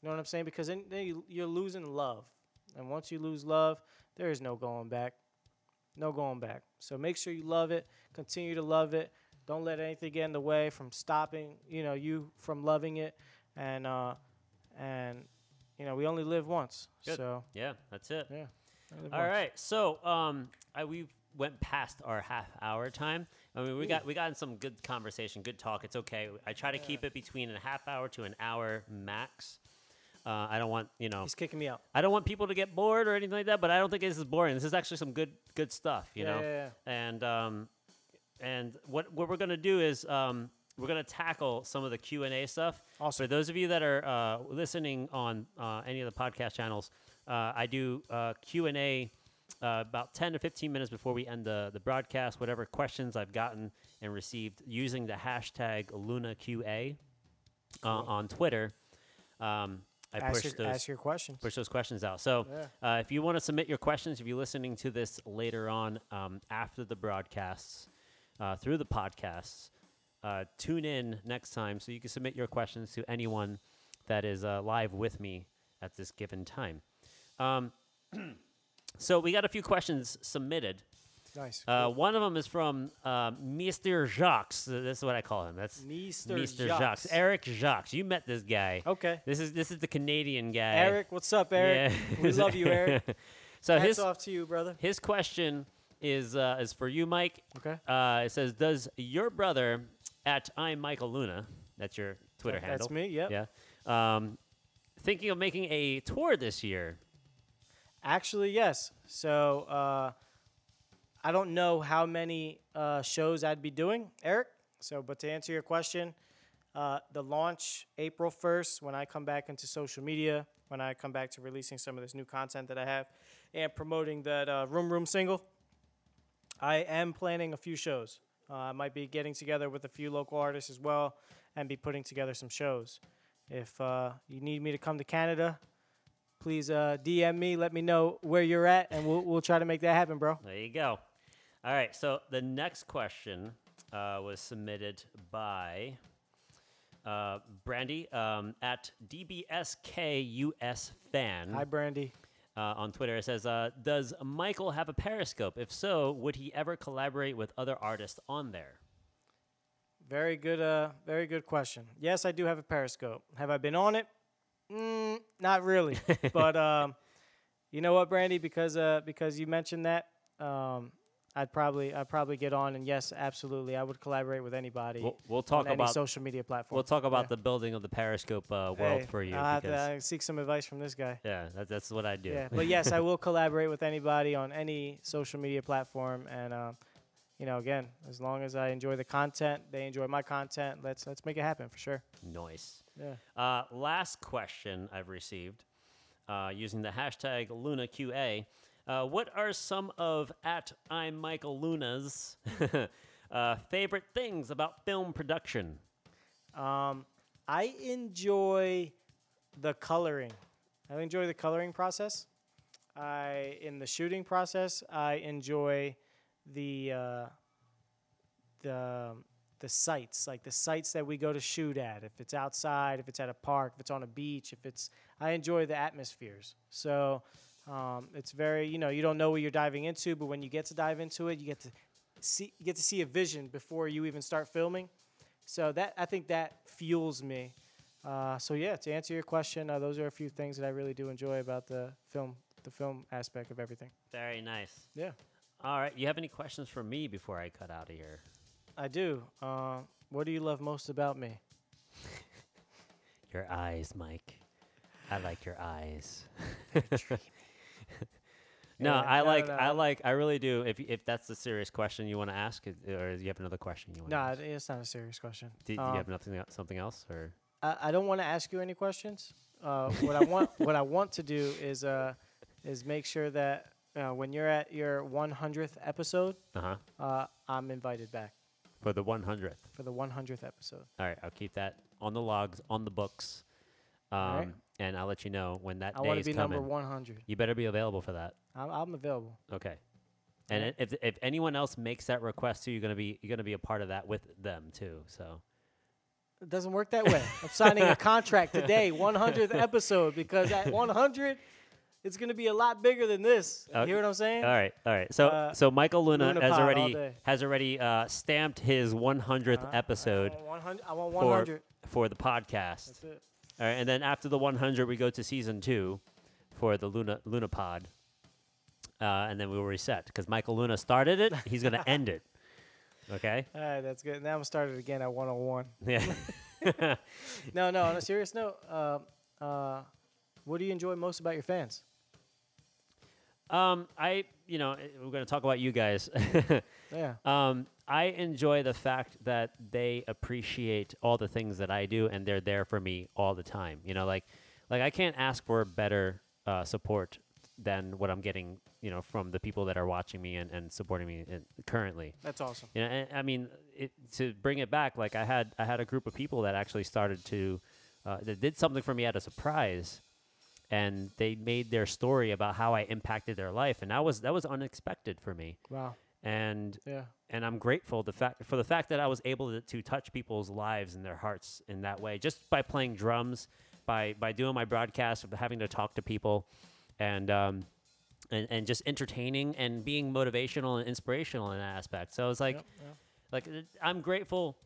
you know what i'm saying because then, then you, you're losing love and once you lose love there is no going back no going back. So make sure you love it. Continue to love it. Don't let anything get in the way from stopping, you know, you from loving it. And uh, and you know, we only live once. Good. So Yeah, that's it. yeah. All once. right. So, um, I, we went past our half hour time. I mean, we got we got in some good conversation, good talk. It's okay. I try to keep it between a half hour to an hour max. Uh, I don't want you know. He's kicking me out. I don't want people to get bored or anything like that. But I don't think this is boring. This is actually some good good stuff. You Yeah, know. yeah, And um, and what what we're gonna do is um, we're gonna tackle some of the Q and A stuff. Awesome. For those of you that are uh, listening on uh, any of the podcast channels, uh, I do uh, Q and A uh, about ten to fifteen minutes before we end the the broadcast. Whatever questions I've gotten and received using the hashtag LunaQA uh, on Twitter. Um, I Ask push your, those ask your questions. push those questions out. So, uh, if you want to submit your questions, if you're listening to this later on um, after the broadcasts uh, through the podcasts, uh, tune in next time so you can submit your questions to anyone that is uh, live with me at this given time. Um, so, we got a few questions submitted. Nice. Uh, one of them is from uh, Mr. Jacques. This is what I call him. That's Mr. Mr. Jacques. Jacques. Eric Jacques. You met this guy. Okay. This is this is the Canadian guy. Eric, what's up, Eric? Yeah. We love you, Eric. so Hats his off to you, brother. his question is uh, is for you, Mike. Okay. Uh, it says, "Does your brother at I'm Michael Luna? That's your Twitter That- handle. that's me, yep. Yeah. Um, thinking of making a tour this year. Actually, yes. So uh, I don't know how many uh, shows I'd be doing, Eric. So, but to answer your question, uh, the launch April 1st, when I come back into social media, when I come back to releasing some of this new content that I have, and promoting that uh, Room Room single, I am planning a few shows. Uh, I might be getting together with a few local artists as well and be putting together some shows. If uh, you need me to come to Canada, please uh, DM me. Let me know where you're at, and we'll, we'll try to make that happen, bro. There you go. All right. So the next question uh, was submitted by uh, Brandy um, at DBSKUS fan. Hi, Brandy. Uh, on Twitter. It says, uh, "Does Michael have a Periscope? If so, would he ever collaborate with other artists on there?" Very good. Uh, very good question. Yes, I do have a Periscope. Have I been on it? Mm, not really. but um, you know what, Brandy? Because uh, because you mentioned that, um, I'd probably I'd probably get on. And yes, absolutely, I would collaborate with anybody. We'll, we'll on talk any about social media platform. we'll talk about Yeah. the building of the Periscope uh, world Hey, for you. I'll have to uh, seek some advice from this guy. yeah, that, that's what I do. Yeah, but yes, I will collaborate with anybody on any social media platform, and um, you know, again, as long as I enjoy the content, they enjoy my content. Let's let's make it happen for sure. Nice. Yeah. Uh, last question I've received uh, using the hashtag LunaQA. Uh, what are some of at I'm Michael Luna's uh, favorite things about film production? Um, I enjoy the coloring. I enjoy the coloring process. I in the shooting process, I enjoy the uh, the the sites, like the sites that we go to shoot at. If it's outside, if it's at a park, if it's on a beach, if it's I enjoy the atmospheres. So um, it's very you know you don't know what you're diving into, but when you get to dive into it, you get to see you get to see a vision before you even start filming. So that I think that fuels me. Uh, so yeah, to answer your question, uh, those are a few things that I really do enjoy about the film, the film aspect of everything. Very nice. Yeah, All right. You have any questions for me before I cut out of here? I do. Uh, what do you love most about me? Your eyes, Mike. I like your eyes. no, Yeah, I like. no. I like. I really do. If if that's the serious question you want to ask, or do you have another question you want? No, to ask? it- it's not a serious question. Do, do Um, you have nothing el- something else or? I, I don't want to ask you any questions. Uh, what I want what I want to do is uh is make sure that uh, when you're at your 100th episode, Uh huh. uh, I'm invited back For the one hundredth. for the 100th episode. All right, I'll keep that on the logs, on the books, um, right. and I'll let you know when that I day want is to be coming. number 100. You better be available for that. I'm, I'm available. Okay. And if if anyone else makes that request too, you're gonna be you're gonna be a part of that with them too. So It doesn't work that way. I'm signing a contract today, 100th episode, because at 100, it's going to be a lot bigger than this. You Okay. hear what I'm saying? all right, all right. So Uh, so Michael Luna, Luna has already has already uh, stamped his 100th Uh-huh. episode I want 100. I want for 100. for the podcast. That's it. All right, and then after the 100, we go to season two for the Luna Luna Pod, uh, and then we will reset because Michael Luna started it. He's gonna end it. Okay. All right, that's good. Now I'm started again at 101. Yeah. No, no. On a serious note, uh, uh, what do you enjoy most about your fans? um, I you know eh, we're gonna talk about you guys. Yeah. um, I enjoy the fact that they appreciate all the things that I do, and they're there for me all the time. You know, like like I can't ask for better uh, support than what I'm getting. You know, from the people that are watching me and, and supporting me in, currently. That's awesome. You know, and, I mean, it, to bring it back, like I had, I had a group of people that actually started to, uh, that did something for me at a surprise, and they made their story about how I impacted their life, and that was that was unexpected for me, Wow. and Yeah. and I'm grateful the fact for the fact that I was able to, to touch people's lives and their hearts in that way, just by playing drums, by by doing my broadcast, of having to talk to people, and um, and and just entertaining and being motivational and inspirational in that aspect. So it's like Yep, yep. like I'm grateful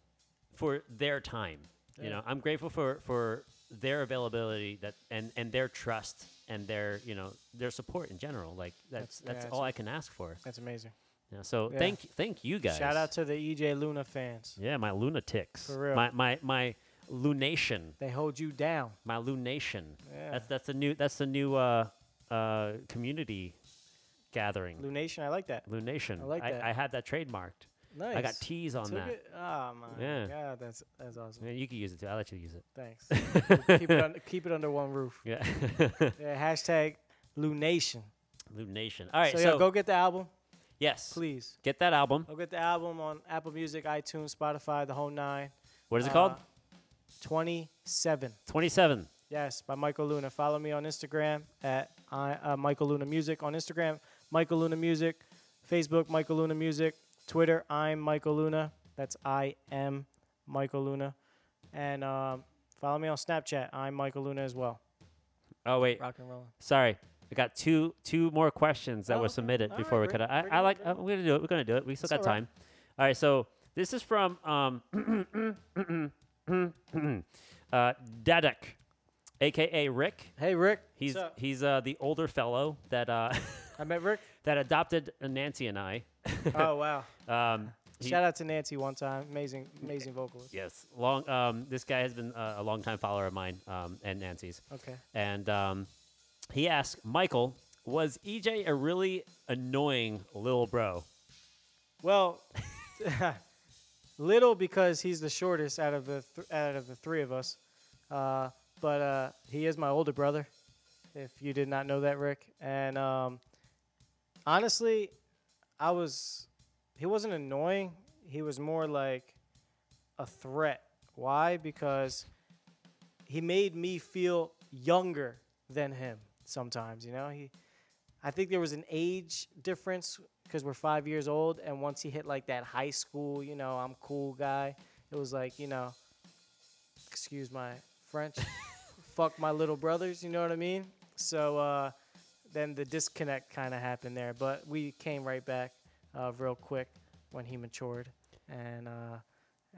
for their time. You know, I'm grateful for for their availability that and and their trust and their you know their support in general. Like that's That's- yeah, that's all I can ask for. That's amazing. Yeah, so Yeah. thank thank you guys. Shout out to the EJ Luna fans. yeah, my lunatics. For real. My my my lunation. They hold you down. My lunation. Yeah. That's that's the new that's the new uh uh community gathering. Lunation, I like that. Lunation. I like I, that. I had that trademarked. Nice. I got T's on Took that. it? Oh my Yeah. god, that's that's awesome. Yeah, you can use it too. I'll let you use it. Thanks. keep it under, keep it under one roof. Yeah. Yeah. Hashtag Lunation. Lunation. All right. so, So, yeah, go get the album, yes, please. get that album. Go get the album on Apple Music, iTunes, Spotify, the whole nine. What is it Uh, called? 27. 27. Yes, by Michael Luna. Follow me on Instagram at I, uh, Michael Luna Music. On Instagram, Michael Luna Music. Facebook, Michael Luna Music. Twitter, I'm Michael Luna. That's I am Michael Luna. And um, follow me on Snapchat. I'm Michael Luna as well. Oh wait, Rock and roll. sorry. I got two two more questions that Oh, were submitted All before right, we cut out. I, I like. Uh, we're gonna do it. We're gonna do it. We still That's got all right. time. All right. So this is from um, uh, Dadek, aka Rick. Hey, Rick. He's What's up? he's uh, the older fellow that uh, I met Rick. that adopted Nancy and I. oh, wow. Um, he- Shout out to Nancy one time. Amazing, amazing vocalist. Yes, long. Um, this guy has been uh, a long time follower of mine um, and Nancy's, Okay. and um, he asked Michael, "Was EJ a really annoying little bro?" Well, little because he's the shortest out of the th- out of the three of us, uh, but uh, he is my older brother. If you did not know that, Rick, and um, honestly, I was he wasn't annoying. He was more like a threat. Why? Because he made me feel younger than him. Sometimes, you know, he. I think there was an age difference because we're five years old, and once he hit like that high school, you know, I'm cool guy. It was like, you know, excuse my French, fuck my little brothers. You know what I mean? So uh, then the disconnect kind of happened there, but we came right back uh, real quick when he matured, and uh,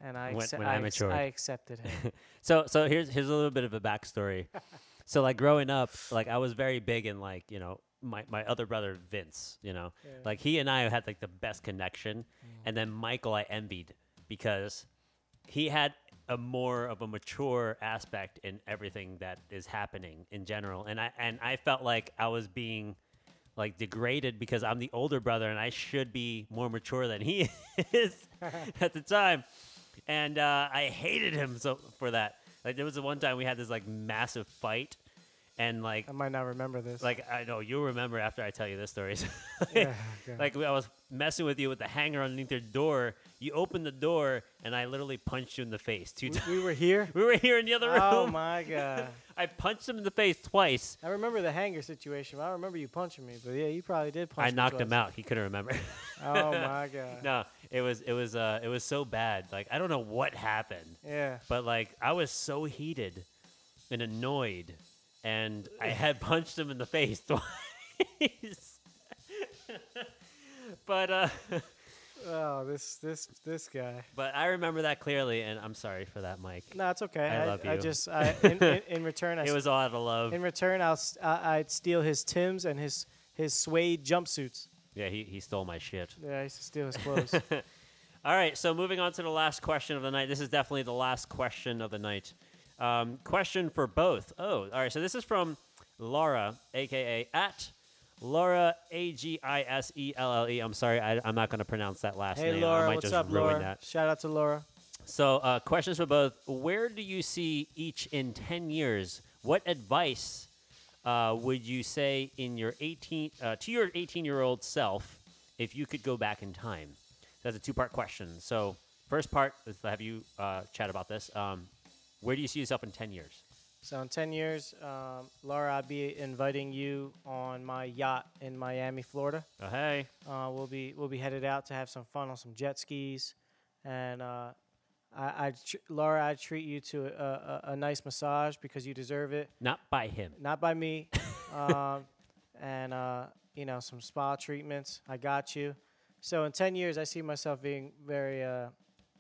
and I When- acce- when I I, ex-. I accepted him. So, so here's here's a little bit of a backstory. so, like growing up, like I was very big in like you know my my other brother Vince. You know, Yeah. like he and I had like the best connection, and then Michael I envied because he had a more of a mature aspect in everything that is happening in general. And I and I felt like I was being like degraded because I'm the older brother and I should be more mature than he is at the time. And uh, I hated him so for that. Like there was the one time we had this like massive fight and like I might not remember this. like I know you'll remember after I tell you this story. Yeah, okay. like I was messing with you with the hanger underneath your door. You opened the door and I literally punched you in the face two times. we were here. We were here in the other room. Oh my god! I punched him in the face twice. I remember the hanger situation. I remember you punching me, but yeah, you probably did punch I knocked him out. He couldn't remember. Oh my god! no, it was it was uh it was so bad. Like I don't know what happened, Yeah. but like I was so heated and annoyed, and I had punched him in the face twice. but uh, Oh, this this this guy. but I remember that clearly, and I'm sorry for that, Mike. No, it's okay. I I, love I you. just I, in, in, in return I It was all out of love. in return I'll s- I, would steal his Tims and his his suede jumpsuits. Yeah, he, he stole my shit. Yeah, I used to steal his clothes. All right, so moving on to the last question of the night. This is definitely the last question of the night. Um, question for both. Oh, all right. So this is from Laura, aka at Laura A G I S E L L E. I'm sorry, I, I'm not going to pronounce that last hey name. I Laura, might what's just up, ruin Laura? that. Shout out to Laura. So, uh, questions for both. Where do you see each in 10 years? What advice uh, would you say in your 18 uh, to your 18 year old self if you could go back in time? That's a two part question. So, first part have you uh, chat about this. Um, where do you see yourself in 10 years? So in 10 years, um, Laura, I'll be inviting you on my yacht in Miami, Florida. Oh, hey. Uh, we'll be we'll be headed out to have some fun on some jet skis, and uh, I, I tr- Laura, I treat you to a, a, a nice massage because you deserve it. Not by him. Not by me, um, and uh, you know some spa treatments. I got you. So in 10 years, I see myself being very uh,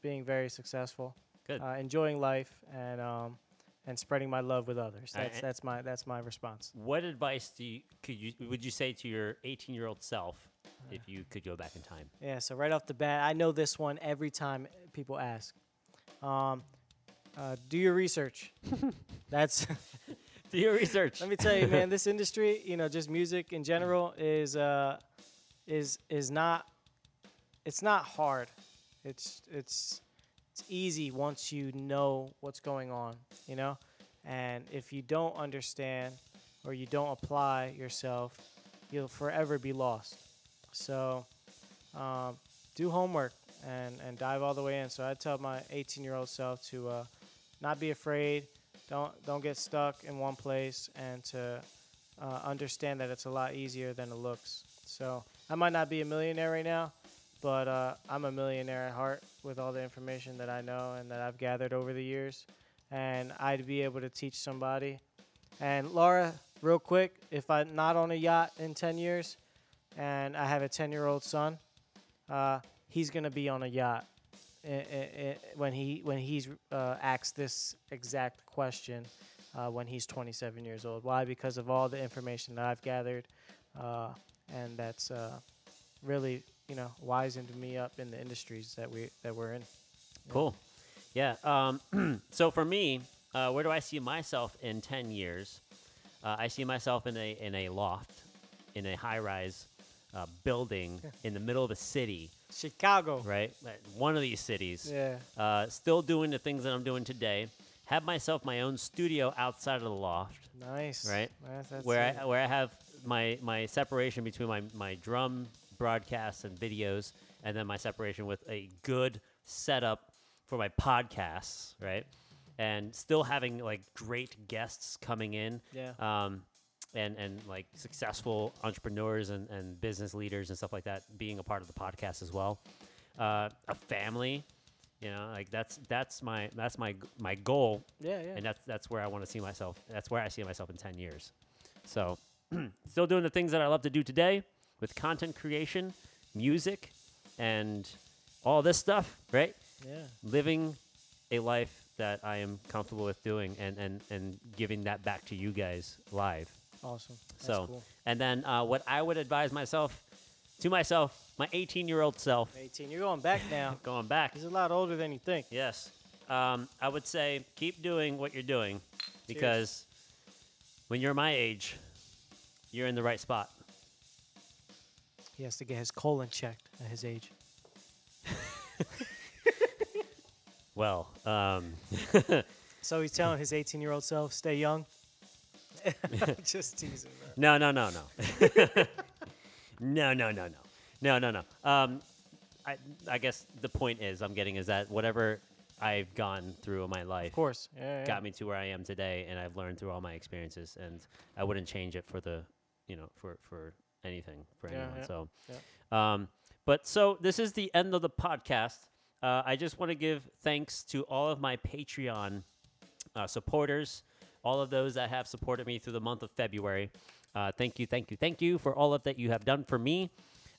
being very successful, Good. uh, enjoying life, and um, and spreading my love with others. That's that's my that's my response. What advice do you, could you would you say to your 18 year old self if you could go back in time? Yeah, so right off the bat, I know this one every time people ask. Um, uh, do your research. That's Do your research. let me tell you, man. This industry, you know, just music in general, is uh, is is not. It's not hard. It's it's it's easy once you know what's going on, you know. And if you don't understand or you don't apply yourself, you'll forever be lost. So um, do homework and, and dive all the way in. So I tell my 18 year old self to uh, not be afraid, don't don't get stuck in one place, and to uh, understand that it's a lot easier than it looks. So I might not be a millionaire right now, but uh, I'm a millionaire at heart with all the information that I know and that I've gathered over the years, and I'd be able to teach somebody. And Laura, real quick, if I'm not on a yacht in 10 years, and I have a 10 year old son, uh, he's gonna be on a yacht when he when he's uh, asked this exact question uh, when he's 27 years old. Why? Because of all the information that I've gathered, uh, and that's uh, really you know wisened me up in the industries that we that we're in. Cool. Yeah. Um, so for me, uh, where do I see myself in ten years? Uh, I see myself in a in a loft, in a high rise uh, building in the middle of a city, Chicago. right? One of these cities. Yeah. Uh, still doing the things that I'm doing today. Have myself my own studio outside of the loft Nice. Right. Where it. I, where I have my my separation between my my drum broadcasts and videos, and then my separation with a good setup for my podcasts, right? And still having like great guests coming in, Yeah. um, and and like successful entrepreneurs and, and business leaders and stuff like that being a part of the podcast as well. Uh, a family, you know, like that's that's my that's my my goal yeah. Yeah. and that's that's where I want to see myself. That's where I see myself in ten years. So, still doing the things that I love to do today with content creation, music, and all this stuff. Right, yeah. living a life that I am comfortable with doing, and and and giving that back to you guys live. Awesome. That's so, cool. and then uh, what I would advise myself to myself, my 18 year old self, 18. You're going back now. going back. He's a lot older than you think. Yes. Um, I would say keep doing what you're doing because when you're my age, you're in the right spot. He has to get his colon checked at his age. well, um, so he's telling his 18 year old self, stay young. Just teasing. Man. No, no, no, no. no, no, no, no. No, no, no. Um, I, I guess the point is I'm getting is that whatever I've gone through in my life, of course, yeah, got me to where I am today, and I've learned through all my experiences, and I wouldn't change it for the, you know, for for anything for Yeah, anyone. yeah, So, um, but so this is the end of the podcast. Uh, I just want to give thanks to all of my Patreon uh, supporters, all of those that have supported me through the month of February. Uh, thank you, thank you, thank you for all of that you have done for me.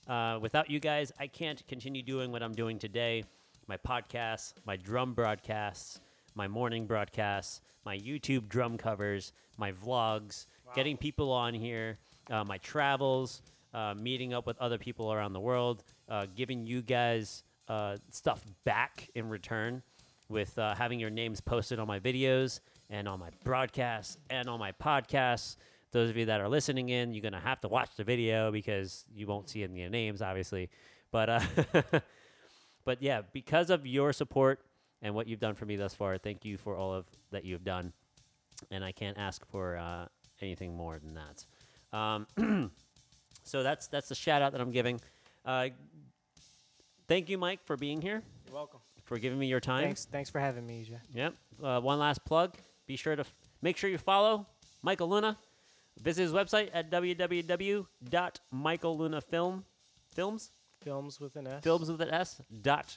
Uh, without you guys, I can't continue doing what I'm doing today my podcasts, my drum broadcasts, my morning broadcasts, my YouTube drum covers, my vlogs, getting people on here, uh, my travels, uh, meeting up with other people around the world, uh, giving you guys uh, stuff back in return with uh, having your names posted on my videos and on my broadcasts and on my podcasts. Those of you that are listening in, you're gonna have to watch the video because you won't see any names, obviously. But uh, but yeah, because of your support and what you've done for me thus far, thank you for all of that you've done, and I can't ask for anything more than that. Um, so that's that's the shout out that I'm giving. Uh, thank you, Mike, for being here, You're welcome. for giving me your time. Thanks, thanks for having me, EJ. Yep. Uh, one last plug. Be sure to f- make sure you follow Michael Luna. Visit his website at www.michaellunafilm films Films with an S. films with an S dot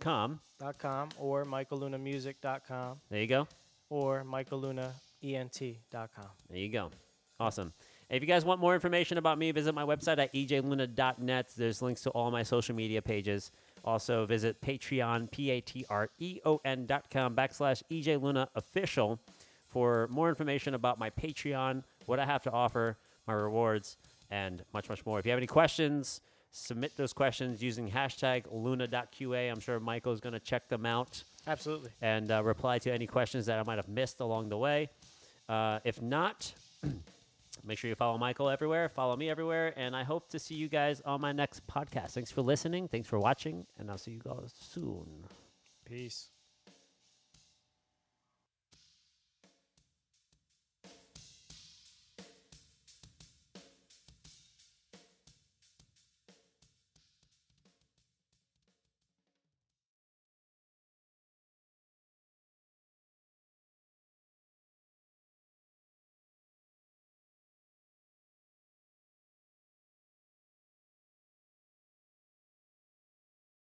com. Dot com or michaellunamusic.com There you go. or michaellunaent.com. There you go. Awesome. If you guys want more information about me, visit my website at ejluna.net. There's links to all my social media pages. Also, visit Patreon, P A T R E O N dot com backslash ejluna official for more information about my Patreon, what I have to offer, my rewards, and much, much more. If you have any questions, submit those questions using hashtag luna.qa. I'm sure Michael is going to check them out Absolutely. and uh, reply to any questions that I might have missed along the way. Uh, if not, make sure you follow Michael everywhere, follow me everywhere, and I hope to see you guys on my next podcast. Thanks for listening, thanks for watching, and I'll see you guys soon. Peace.